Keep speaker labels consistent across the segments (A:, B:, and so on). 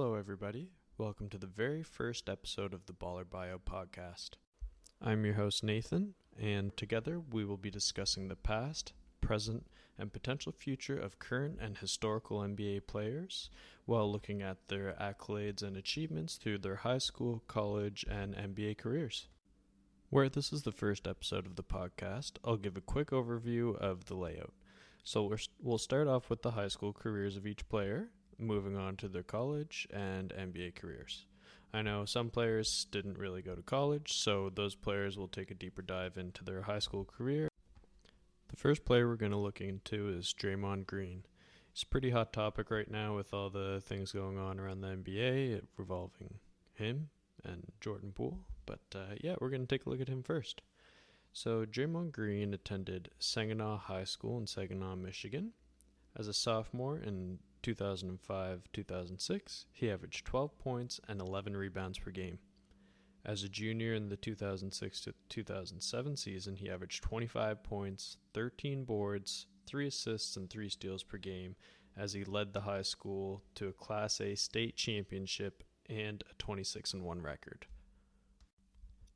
A: Hello, everybody. Welcome to the very first episode of the Baller Bio podcast. I'm your host, Nathan, and together we will be discussing the past, present, and potential future of current and historical NBA players while looking at their accolades and achievements through their high school, college, and NBA careers. Where this is the first episode of the podcast, I'll give a quick overview of the layout. So we're, we'll start off with the high school careers of each player, moving on to their college and NBA careers. I know some players didn't really go to college, so those players will take a deeper dive into their high school career. The first player we're going to look into is Draymond Green. It's a pretty hot topic right now with all the things going on around the NBA revolving him and Jordan Poole. But uh, yeah, we're going to take a look at him first. So, Draymond Green attended Saginaw High School in Saginaw, Michigan. As a sophomore in 2005 2006, he averaged 12 points and 11 rebounds per game. As a junior in the 2006 2007 season, he averaged 25 points, 13 boards, 3 assists, and 3 steals per game as he led the high school to a Class A state championship and a 26 1 record.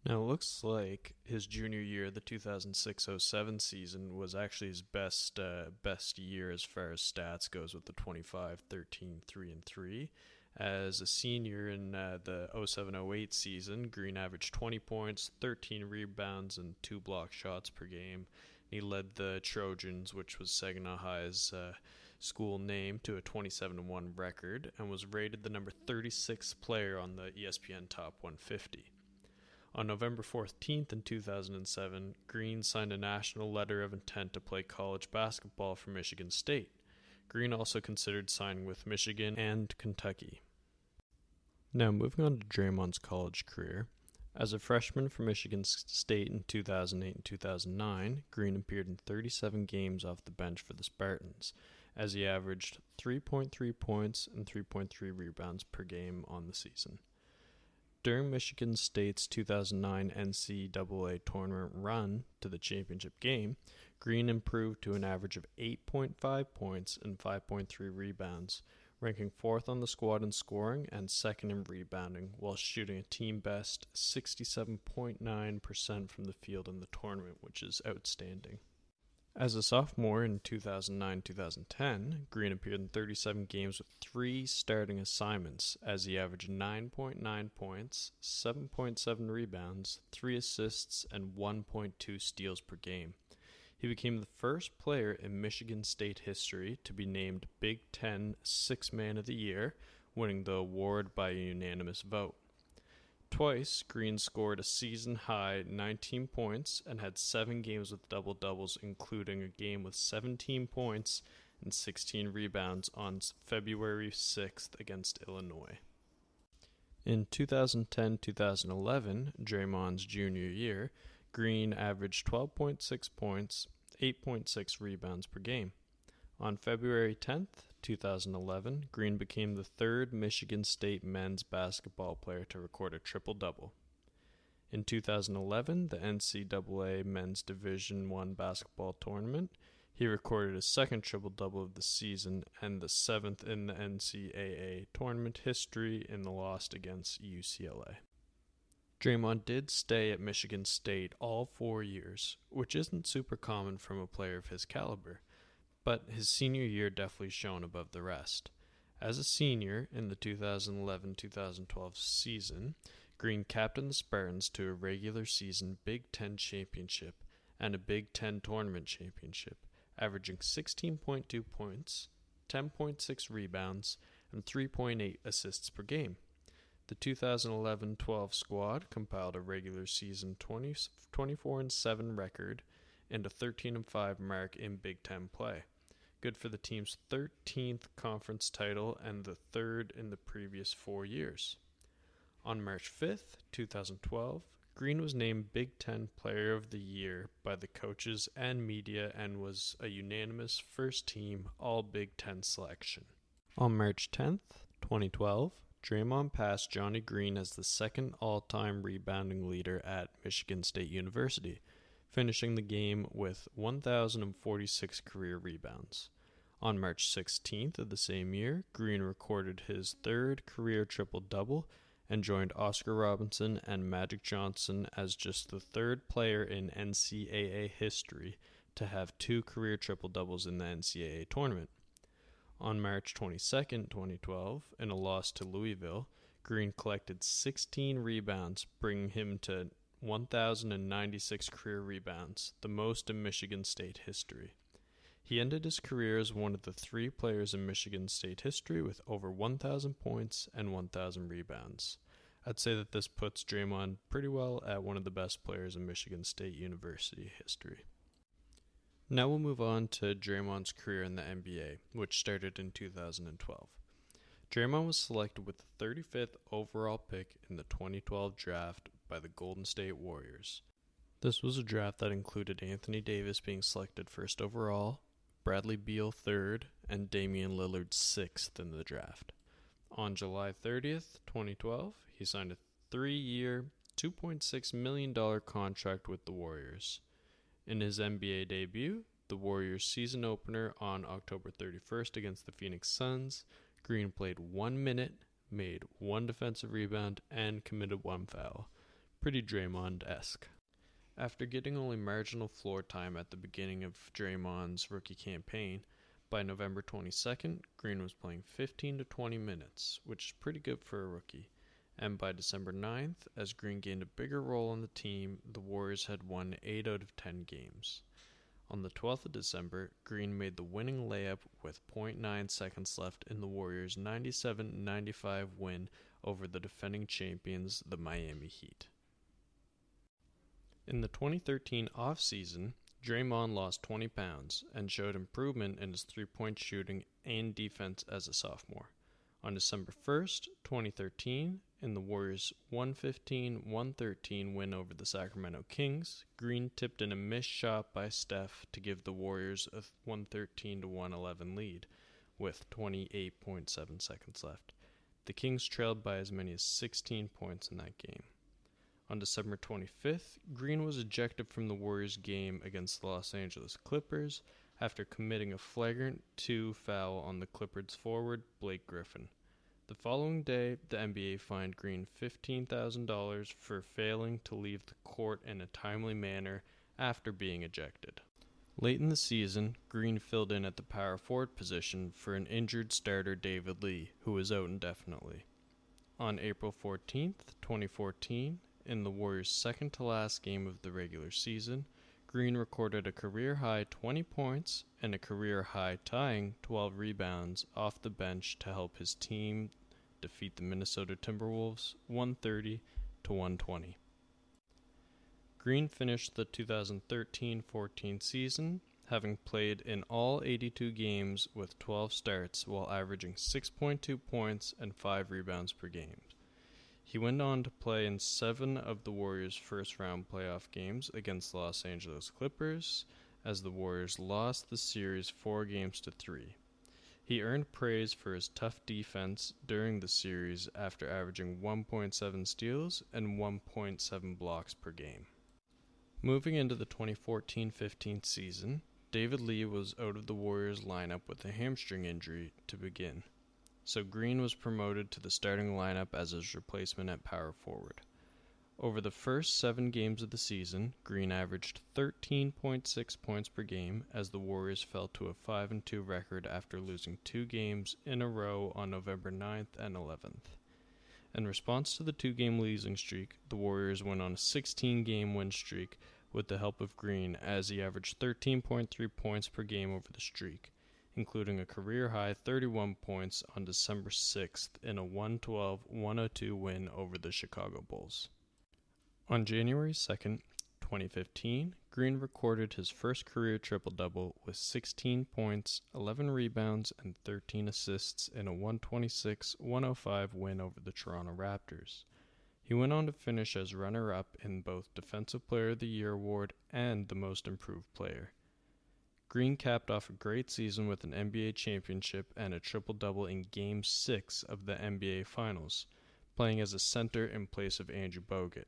A: Now, it looks like his junior year, the 2006-07 season, was actually his best uh, best year as far as stats goes with the 25, 13, 3, and 3. As a senior in uh, the 07-08 season, Green averaged 20 points, 13 rebounds, and two block shots per game. He led the Trojans, which was Saginaw High's uh, school name, to a 27-1 record and was rated the number 36 player on the ESPN Top 150. On November 14th in 2007, Green signed a national letter of intent to play college basketball for Michigan State. Green also considered signing with Michigan and Kentucky. Now, moving on to Draymond's college career. As a freshman for Michigan State in 2008 and 2009, Green appeared in 37 games off the bench for the Spartans, as he averaged 3.3 points and 3.3 rebounds per game on the season. During Michigan State's 2009 NCAA tournament run to the championship game, Green improved to an average of 8.5 points and 5.3 rebounds, ranking fourth on the squad in scoring and second in rebounding, while shooting a team best 67.9% from the field in the tournament, which is outstanding. As a sophomore in 2009 2010, Green appeared in 37 games with three starting assignments as he averaged 9.9 points, 7.7 rebounds, 3 assists, and 1.2 steals per game. He became the first player in Michigan State history to be named Big Ten Six Man of the Year, winning the award by a unanimous vote. Twice, Green scored a season high 19 points and had seven games with double doubles, including a game with 17 points and 16 rebounds on February 6th against Illinois. In 2010 2011, Draymond's junior year, Green averaged 12.6 points, 8.6 rebounds per game. On February 10th, 2011, Green became the third Michigan State men's basketball player to record a triple double. In 2011, the NCAA Men's Division I basketball tournament, he recorded his second triple double of the season and the seventh in the NCAA tournament history in the loss against UCLA. Draymond did stay at Michigan State all four years, which isn't super common from a player of his caliber but his senior year definitely shone above the rest. As a senior in the 2011 2012 season, Green captained the Spartans to a regular season Big Ten championship and a Big Ten tournament championship, averaging 16.2 points, 10.6 rebounds, and 3.8 assists per game. The 2011 12 squad compiled a regular season 20, 24 7 record and a 13 5 mark in Big Ten play good for the team's 13th conference title and the third in the previous four years. On March 5th, 2012, Green was named Big Ten Player of the Year by the coaches and media and was a unanimous first team All Big Ten selection. On March 10th, 2012, Draymond passed Johnny Green as the second all time rebounding leader at Michigan State University, finishing the game with 1,046 career rebounds. On March 16th of the same year, Green recorded his third career triple double and joined Oscar Robinson and Magic Johnson as just the third player in NCAA history to have two career triple doubles in the NCAA tournament. On March 22, 2012, in a loss to Louisville, Green collected 16 rebounds, bringing him to 1,096 career rebounds, the most in Michigan State history. He ended his career as one of the three players in Michigan State history with over 1,000 points and 1,000 rebounds. I'd say that this puts Draymond pretty well at one of the best players in Michigan State University history. Now we'll move on to Draymond's career in the NBA, which started in 2012. Draymond was selected with the 35th overall pick in the 2012 draft by the Golden State Warriors. This was a draft that included Anthony Davis being selected first overall, Bradley Beal third, and Damian Lillard sixth in the draft. On July 30th, 2012, he signed a three year, $2.6 million contract with the Warriors. In his NBA debut, the Warriors' season opener on October 31st against the Phoenix Suns, Green played one minute, made one defensive rebound, and committed one foul. Pretty Draymond esque. After getting only marginal floor time at the beginning of Draymond's rookie campaign, by November 22nd, Green was playing 15 to 20 minutes, which is pretty good for a rookie. And by December 9th, as Green gained a bigger role on the team, the Warriors had won 8 out of 10 games. On the 12th of December, Green made the winning layup with 0.9 seconds left in the Warriors' 97 95 win over the defending champions, the Miami Heat. In the 2013 offseason, Draymond lost 20 pounds and showed improvement in his three point shooting and defense as a sophomore. On December 1st, 2013, in the Warriors' 115 113 win over the Sacramento Kings, Green tipped in a missed shot by Steph to give the Warriors a 113 111 lead, with 28.7 seconds left. The Kings trailed by as many as 16 points in that game. On December 25th, Green was ejected from the Warriors game against the Los Angeles Clippers after committing a flagrant 2 foul on the Clippers forward Blake Griffin. The following day, the NBA fined Green $15,000 for failing to leave the court in a timely manner after being ejected. Late in the season, Green filled in at the power forward position for an injured starter David Lee, who was out indefinitely. On April 14, 2014, in the Warriors' second to last game of the regular season, Green recorded a career high 20 points and a career high tying 12 rebounds off the bench to help his team defeat the Minnesota Timberwolves 130 to 120. Green finished the 2013-14 season having played in all 82 games with 12 starts while averaging 6.2 points and 5 rebounds per game. He went on to play in seven of the Warriors' first round playoff games against the Los Angeles Clippers, as the Warriors lost the series four games to three. He earned praise for his tough defense during the series after averaging 1.7 steals and 1.7 blocks per game. Moving into the 2014 15 season, David Lee was out of the Warriors lineup with a hamstring injury to begin so Green was promoted to the starting lineup as his replacement at power forward. Over the first seven games of the season, Green averaged 13.6 points per game as the Warriors fell to a 5 2 record after losing two games in a row on November 9th and 11th. In response to the two game losing streak, the Warriors went on a 16 game win streak with the help of Green as he averaged 13.3 points per game over the streak including a career high 31 points on December 6th in a 112 102 win over the Chicago Bulls. On January 2nd, 2015, Green recorded his first career triple double with 16 points, 11 rebounds, and 13 assists in a 126 105 win over the Toronto Raptors. He went on to finish as runner up in both Defensive Player of the Year award and the Most Improved Player. Green capped off a great season with an NBA championship and a triple double in Game 6 of the NBA Finals, playing as a center in place of Andrew Bogut.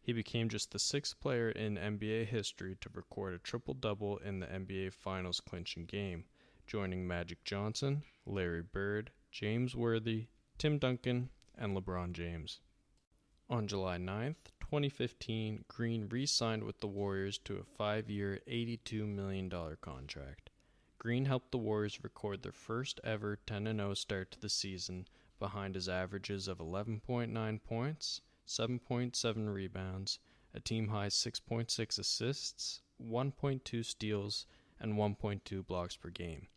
A: He became just the sixth player in NBA history to record a triple double in the NBA Finals clinching game, joining Magic Johnson, Larry Bird, James Worthy, Tim Duncan, and LeBron James. On July 9th, 2015, Green re signed with the Warriors to a five year, $82 million contract. Green helped the Warriors record their first ever 10 0 start to the season behind his averages of 11.9 points, 7.7 rebounds, a team high 6.6 assists, 1.2 steals, and 1.2 blocks per game.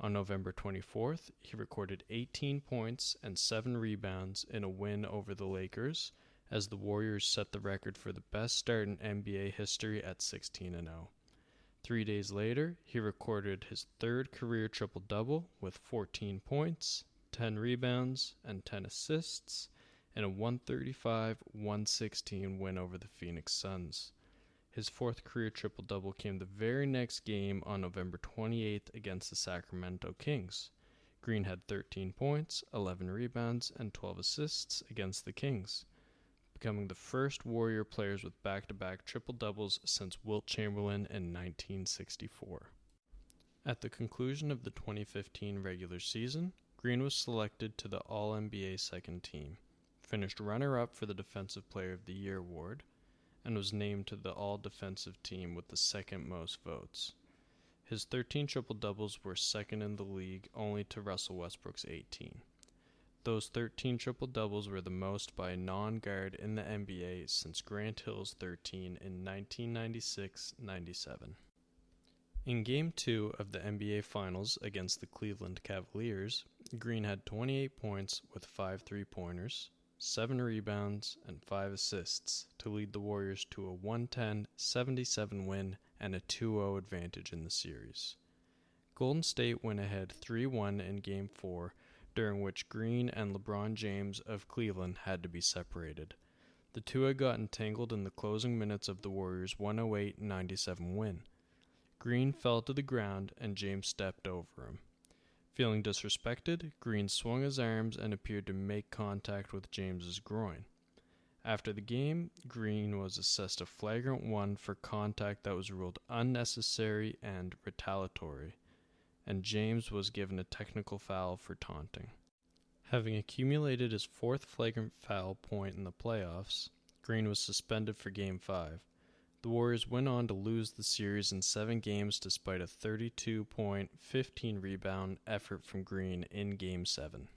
A: On November 24th, he recorded 18 points and 7 rebounds in a win over the Lakers as the Warriors set the record for the best start in NBA history at 16 0. Three days later, he recorded his third career triple double with 14 points, 10 rebounds, and 10 assists in a 135 116 win over the Phoenix Suns. His fourth career triple double came the very next game on November 28th against the Sacramento Kings. Green had 13 points, 11 rebounds, and 12 assists against the Kings, becoming the first Warrior players with back to back triple doubles since Wilt Chamberlain in 1964. At the conclusion of the 2015 regular season, Green was selected to the All NBA second team, finished runner up for the Defensive Player of the Year award, and was named to the All Defensive Team with the second most votes. His 13 triple doubles were second in the league, only to Russell Westbrook's 18. Those 13 triple doubles were the most by a non guard in the NBA since Grant Hill's 13 in 1996 97. In Game 2 of the NBA Finals against the Cleveland Cavaliers, Green had 28 points with 5 three pointers, 7 rebounds, and 5 assists to lead the Warriors to a 110 77 win and a 2 0 advantage in the series. Golden State went ahead 3 1 in Game 4, during which Green and LeBron James of Cleveland had to be separated. The two had gotten tangled in the closing minutes of the Warriors' 108 97 win. Green fell to the ground and James stepped over him. Feeling disrespected, Green swung his arms and appeared to make contact with James's groin. After the game, Green was assessed a flagrant one for contact that was ruled unnecessary and retaliatory, and James was given a technical foul for taunting. Having accumulated his fourth flagrant foul point in the playoffs, Green was suspended for Game 5. The Warriors went on to lose the series in seven games despite a 32 point, 15 rebound effort from Green in Game 7.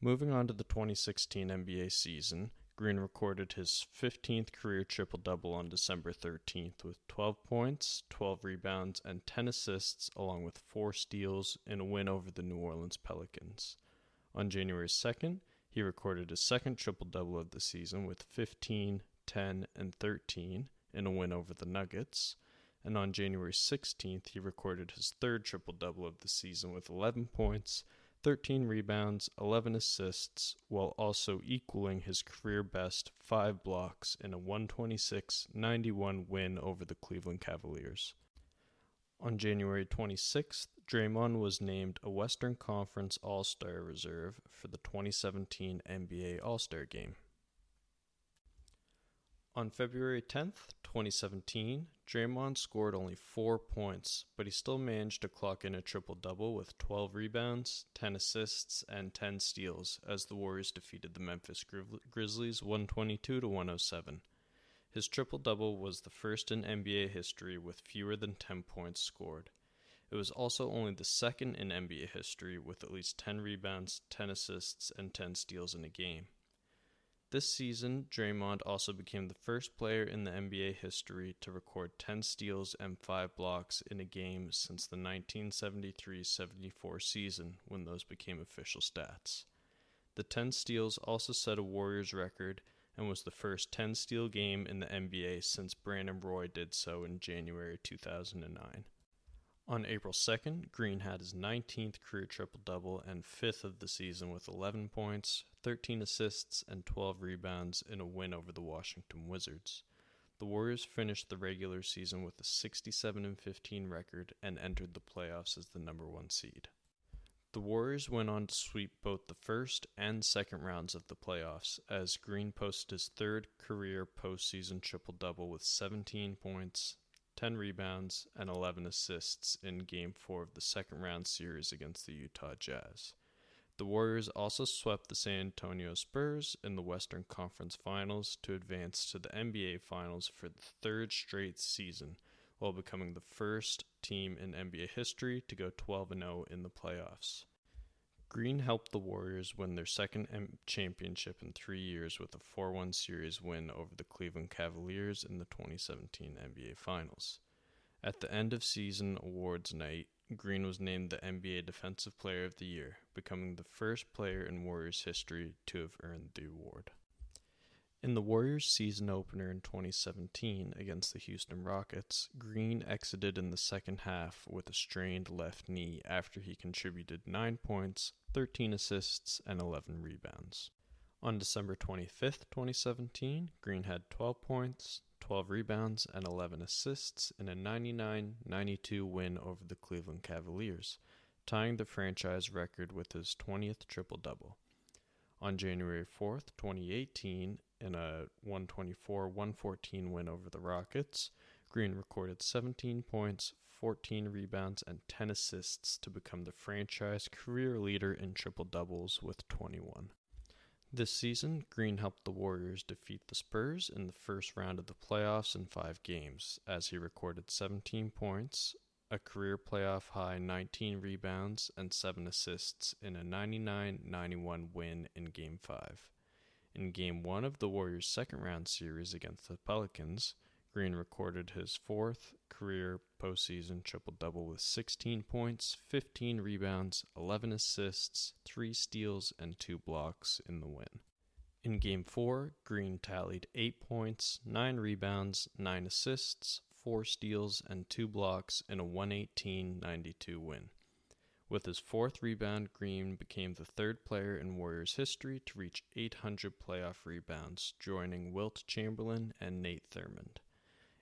A: Moving on to the 2016 NBA season, Green recorded his 15th career triple double on December 13th with 12 points, 12 rebounds, and 10 assists, along with four steals in a win over the New Orleans Pelicans. On January 2nd, he recorded his second triple double of the season with 15, 10, and 13 in a win over the Nuggets. And on January 16th, he recorded his third triple double of the season with 11 points, 13 rebounds, 11 assists, while also equaling his career best 5 blocks in a 126 91 win over the Cleveland Cavaliers. On January 26th, Draymond was named a Western Conference All Star reserve for the 2017 NBA All Star Game. On February 10th, 2017, Draymond scored only 4 points, but he still managed to clock in a triple double with 12 rebounds, 10 assists, and 10 steals as the Warriors defeated the Memphis Grizzlies 122 to 107. His triple double was the first in NBA history with fewer than 10 points scored. It was also only the second in NBA history with at least 10 rebounds, 10 assists, and 10 steals in a game. This season, Draymond also became the first player in the NBA history to record 10 steals and 5 blocks in a game since the 1973 74 season when those became official stats. The 10 steals also set a Warriors record and was the first 10 steal game in the NBA since Brandon Roy did so in January 2009. On April 2nd, Green had his 19th career triple double and fifth of the season with 11 points, 13 assists, and 12 rebounds in a win over the Washington Wizards. The Warriors finished the regular season with a 67 15 record and entered the playoffs as the number one seed. The Warriors went on to sweep both the first and second rounds of the playoffs as Green posted his third career postseason triple double with 17 points, 10 rebounds, and 11 assists in Game 4 of the second round series against the Utah Jazz. The Warriors also swept the San Antonio Spurs in the Western Conference Finals to advance to the NBA Finals for the third straight season, while becoming the first team in NBA history to go 12 0 in the playoffs. Green helped the Warriors win their second championship in three years with a 4 1 series win over the Cleveland Cavaliers in the 2017 NBA Finals. At the end of season awards night, Green was named the NBA Defensive Player of the Year, becoming the first player in Warriors history to have earned the award. In the Warriors season opener in 2017 against the Houston Rockets, Green exited in the second half with a strained left knee after he contributed 9 points, 13 assists, and 11 rebounds. On December 25, 2017, Green had 12 points, 12 rebounds, and 11 assists in a 99 92 win over the Cleveland Cavaliers, tying the franchise record with his 20th triple double. On January 4th, 2018, in a 124 114 win over the Rockets, Green recorded 17 points, 14 rebounds, and 10 assists to become the franchise career leader in triple doubles with 21. This season, Green helped the Warriors defeat the Spurs in the first round of the playoffs in five games, as he recorded 17 points, a career playoff high 19 rebounds, and 7 assists in a 99 91 win in Game 5. In Game 1 of the Warriors' second round series against the Pelicans, Green recorded his fourth career postseason triple double with 16 points, 15 rebounds, 11 assists, 3 steals, and 2 blocks in the win. In Game 4, Green tallied 8 points, 9 rebounds, 9 assists, 4 steals, and 2 blocks in a 118 92 win. With his fourth rebound, Green became the third player in Warriors history to reach 800 playoff rebounds, joining Wilt Chamberlain and Nate Thurmond.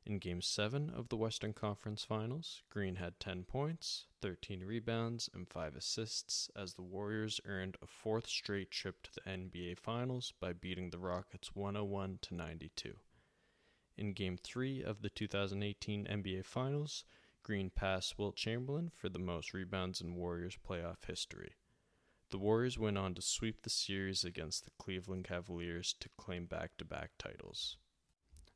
A: In Game 7 of the Western Conference Finals, Green had 10 points, 13 rebounds, and 5 assists as the Warriors earned a fourth straight trip to the NBA Finals by beating the Rockets 101 to 92. In Game 3 of the 2018 NBA Finals, Green passed Wilt Chamberlain for the most rebounds in Warriors playoff history. The Warriors went on to sweep the series against the Cleveland Cavaliers to claim back to back titles.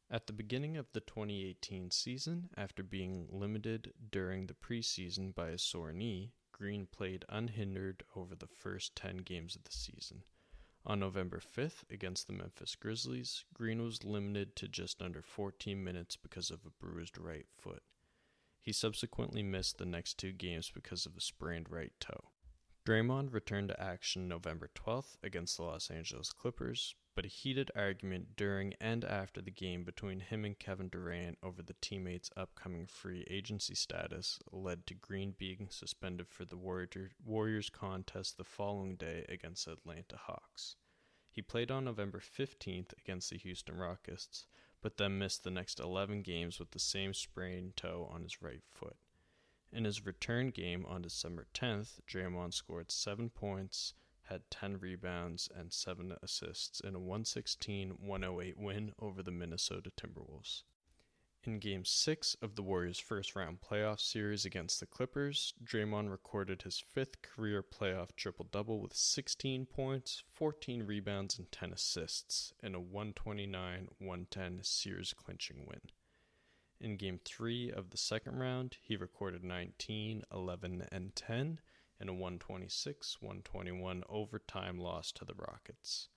A: At the beginning of the 2018 season, after being limited during the preseason by a sore knee, Green played unhindered over the first 10 games of the season. On November 5th, against the Memphis Grizzlies, Green was limited to just under 14 minutes because of a bruised right foot. He subsequently missed the next two games because of a sprained right toe. Draymond returned to action November 12th against the Los Angeles Clippers, but a heated argument during and after the game between him and Kevin Durant over the teammate's upcoming free agency status led to Green being suspended for the Warriors contest the following day against the Atlanta Hawks. He played on November 15th against the Houston Rockets, but then missed the next 11 games with the same sprained toe on his right foot. In his return game on December 10th, Draymond scored 7 points, had 10 rebounds, and 7 assists in a 116 108 win over the Minnesota Timberwolves. In Game 6 of the Warriors' first round playoff series against the Clippers, Draymond recorded his fifth career playoff triple double with 16 points, 14 rebounds, and 10 assists in a 129 110 series clinching win. In Game 3 of the second round, he recorded 19, 11, and 10 in a 126 121 overtime loss to the Rockets.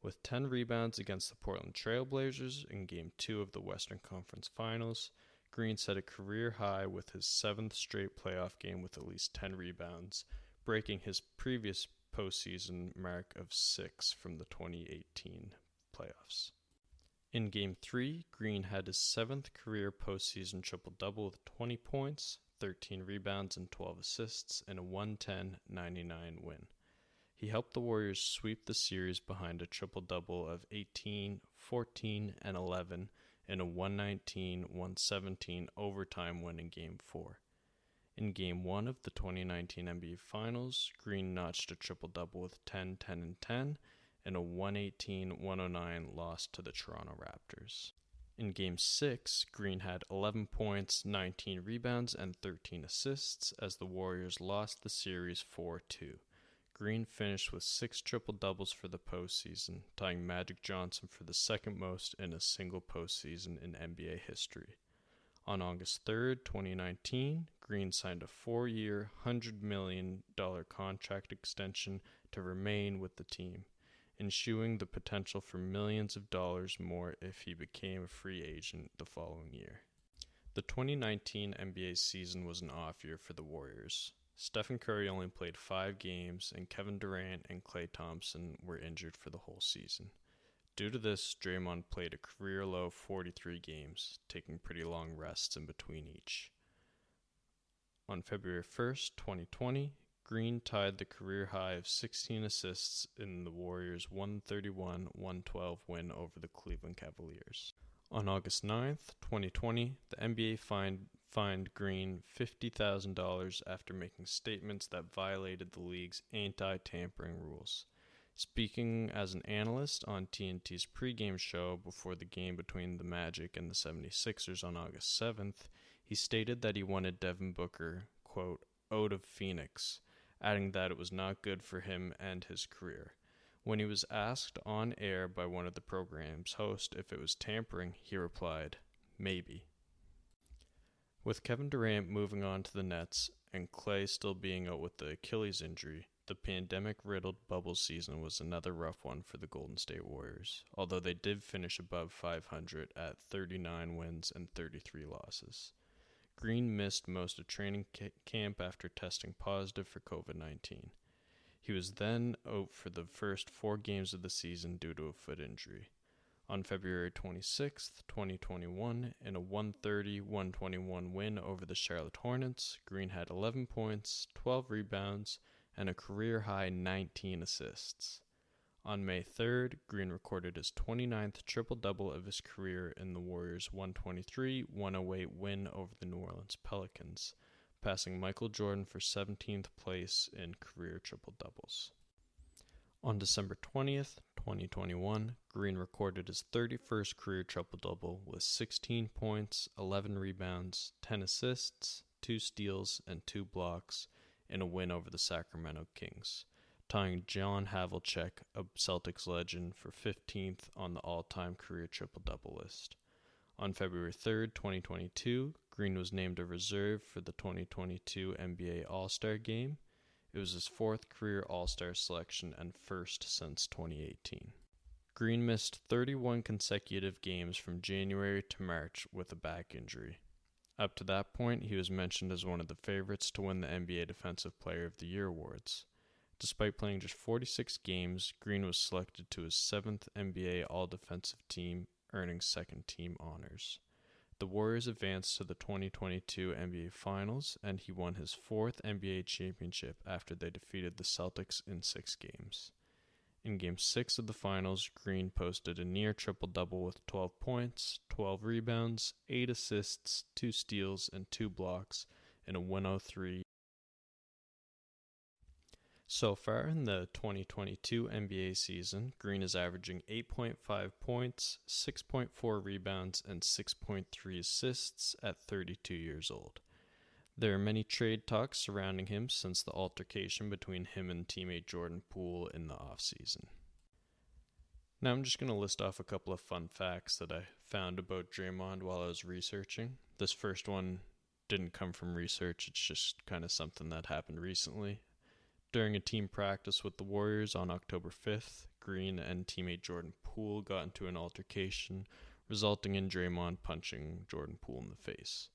A: With 10 rebounds against the Portland Trailblazers in Game 2 of the Western Conference Finals, Green set a career high with his seventh straight playoff game with at least 10 rebounds, breaking his previous postseason mark of six from the 2018 playoffs. In Game 3, Green had his seventh career postseason triple double with 20 points, 13 rebounds, and 12 assists in a 110 99 win. He helped the Warriors sweep the series behind a triple double of 18, 14, and 11 in a 119 117 overtime win in Game 4. In Game 1 of the 2019 NBA Finals, Green notched a triple double with 10, 10, and 10 in a 118 109 loss to the Toronto Raptors. In Game 6, Green had 11 points, 19 rebounds, and 13 assists as the Warriors lost the series 4 2. Green finished with six triple doubles for the postseason, tying Magic Johnson for the second most in a single postseason in NBA history. On August 3, 2019, Green signed a four year, $100 million contract extension to remain with the team, ensuring the potential for millions of dollars more if he became a free agent the following year. The 2019 NBA season was an off year for the Warriors. Stephen Curry only played five games, and Kevin Durant and Klay Thompson were injured for the whole season. Due to this, Draymond played a career low 43 games, taking pretty long rests in between each. On February 1st, 2020, Green tied the career high of 16 assists in the Warriors' 131 112 win over the Cleveland Cavaliers. On August 9th, 2020, the NBA fined fined Green $50,000 after making statements that violated the league's anti tampering rules. Speaking as an analyst on TNT's pregame show before the game between the Magic and the 76ers on August 7th, he stated that he wanted Devin Booker, quote, out of Phoenix, adding that it was not good for him and his career. When he was asked on air by one of the program's hosts if it was tampering, he replied, maybe. With Kevin Durant moving on to the Nets and Klay still being out with the Achilles injury, the pandemic riddled bubble season was another rough one for the Golden State Warriors, although they did finish above 500 at 39 wins and 33 losses. Green missed most of training camp after testing positive for COVID 19. He was then out for the first four games of the season due to a foot injury on February 26, 2021, in a 130 121 win over the Charlotte Hornets. Green had 11 points, 12 rebounds, and a career high 19 assists. On May 3rd, Green recorded his 29th triple double of his career in the Warriors' 123 108 win over the New Orleans Pelicans, passing Michael Jordan for 17th place in career triple doubles. On December 20th, 2021, Green recorded his 31st career triple double with 16 points, 11 rebounds, 10 assists, 2 steals, and 2 blocks in a win over the Sacramento Kings, tying John Havlicek, a Celtics legend, for 15th on the all time career triple double list. On February 3rd, 2022, Green was named a reserve for the 2022 NBA All Star Game it was his fourth career All Star selection and first since 2018. Green missed 31 consecutive games from January to March with a back injury. Up to that point, he was mentioned as one of the favorites to win the NBA Defensive Player of the Year awards. Despite playing just 46 games, Green was selected to his seventh NBA All Defensive team, earning second team honors. The Warriors advanced to the 2022 NBA Finals, and he won his fourth NBA championship after they defeated the Celtics in six games. In Game 6 of the Finals, Green posted a near triple double with 12 points, 12 rebounds, 8 assists, 2 steals, and 2 blocks in a 103 so far in the 2022 NBA season, Green is averaging 8.5 points, 6.4 rebounds, and 6.3 assists at 32 years old. There are many trade talks surrounding him since the altercation between him and teammate Jordan Poole in the offseason. Now I'm just going to list off a couple of fun facts that I found about Draymond while I was researching. This first one didn't come from research, it's just kind of something that happened recently. During a team practice with the Warriors on October 5th, Green and teammate Jordan Poole got into an altercation, resulting in Draymond punching Jordan Poole in the face.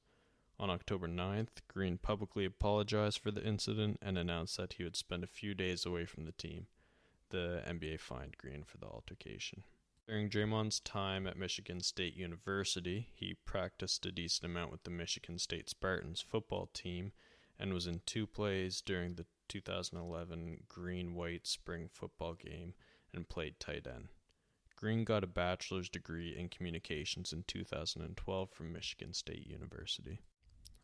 A: On October 9th, Green publicly apologized for the incident and announced that he would spend a few days away from the team. The NBA fined Green for the altercation. During Draymond's time at Michigan State University, he practiced a decent amount with the Michigan State Spartans football team and was in two plays during the 2011 Green White Spring football game and played tight end. Green got a bachelor's degree in communications in 2012 from Michigan State University.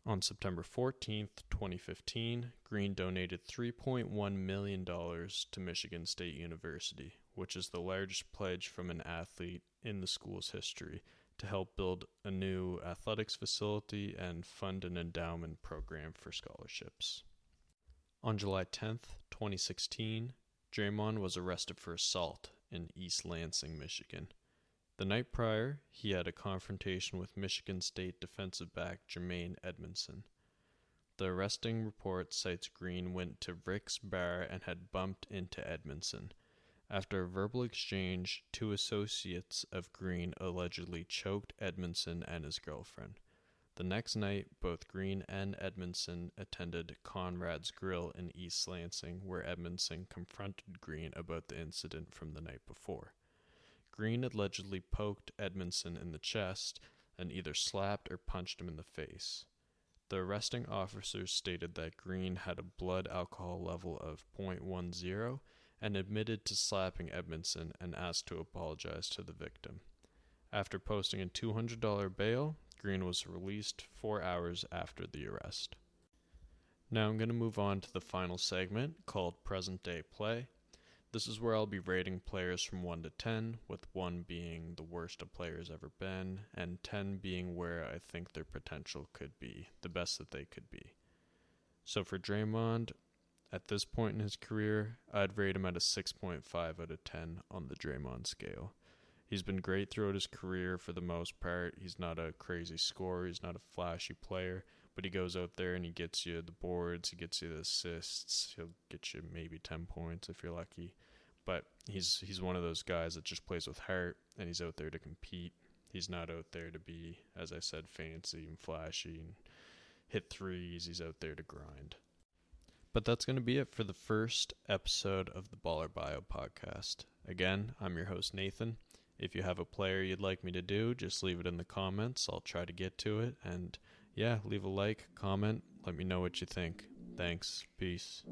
A: On September 14, 2015, Green donated $3.1 million to Michigan State University, which is the largest pledge from an athlete in the school's history to help build a new athletics facility and fund an endowment program for scholarships. On July 10th, 2016, Draymond was arrested for assault in East Lansing, Michigan. The night prior, he had a confrontation with Michigan State defensive back Jermaine Edmondson. The arresting report cites Green went to Rick's bar and had bumped into Edmondson. After a verbal exchange, two associates of Green allegedly choked Edmondson and his girlfriend. The next night, both Green and Edmondson attended Conrad's Grill in East Lansing, where Edmondson confronted Green about the incident from the night before. Green allegedly poked Edmondson in the chest and either slapped or punched him in the face. The arresting officers stated that Green had a blood alcohol level of 0.10 and admitted to slapping Edmondson and asked to apologize to the victim. After posting a $200 bail, Green was released four hours after the arrest. Now I'm going to move on to the final segment called Present Day Play. This is where I'll be rating players from 1 to 10, with 1 being the worst a player's ever been, and 10 being where I think their potential could be, the best that they could be. So for Draymond, at this point in his career, I'd rate him at a 6.5 out of 10 on the Draymond scale. He's been great throughout his career for the most part. He's not a crazy scorer, he's not a flashy player, but he goes out there and he gets you the boards, he gets you the assists, he'll get you maybe 10 points if you're lucky. But he's he's one of those guys that just plays with heart and he's out there to compete. He's not out there to be, as I said, fancy and flashy and hit threes. He's out there to grind. But that's going to be it for the first episode of the Baller Bio podcast. Again, I'm your host, Nathan. If you have a player you'd like me to do, just leave it in the comments. I'll try to get to it. And yeah, leave a like, comment, let me know what you think. Thanks. Peace.